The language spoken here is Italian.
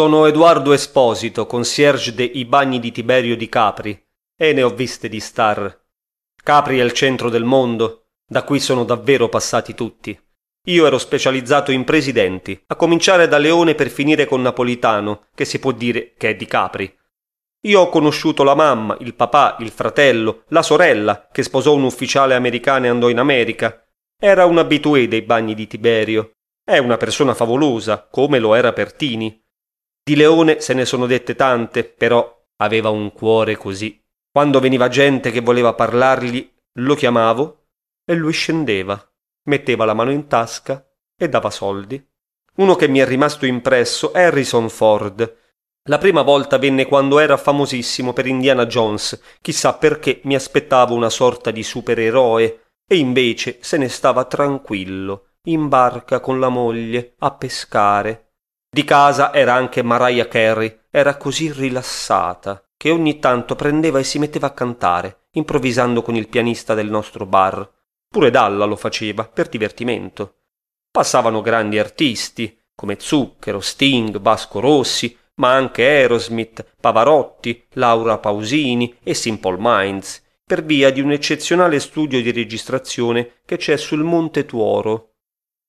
Sono Edoardo Esposito, concierge de I Bagni di Tiberio di Capri, e ne ho viste di star. Capri è il centro del mondo, da qui sono davvero passati tutti. Io ero specializzato in presidenti, a cominciare da Leone per finire con Napolitano, che si può dire che è di Capri. Io ho conosciuto la mamma, il papà, il fratello, la sorella, che sposò un ufficiale americano e andò in America. Era un abitué dei bagni di Tiberio. È una persona favolosa, come lo era Pertini. Di Leone se ne sono dette tante, però aveva un cuore così. Quando veniva gente che voleva parlargli, lo chiamavo e lui scendeva, metteva la mano in tasca e dava soldi. Uno che mi è rimasto impresso è Harrison Ford. La prima volta venne quando era famosissimo per Indiana Jones, chissà perché mi aspettavo una sorta di supereroe, e invece se ne stava tranquillo, in barca con la moglie, a pescare, di casa era anche Mariah Carey, era così rilassata che ogni tanto prendeva e si metteva a cantare, improvvisando con il pianista del nostro bar. Pure Dalla lo faceva, per divertimento. Passavano grandi artisti, come Zucchero, Sting, Vasco Rossi, ma anche Aerosmith, Pavarotti, Laura Pausini e Simple Minds, per via di un eccezionale studio di registrazione che c'è sul Monte Tuoro,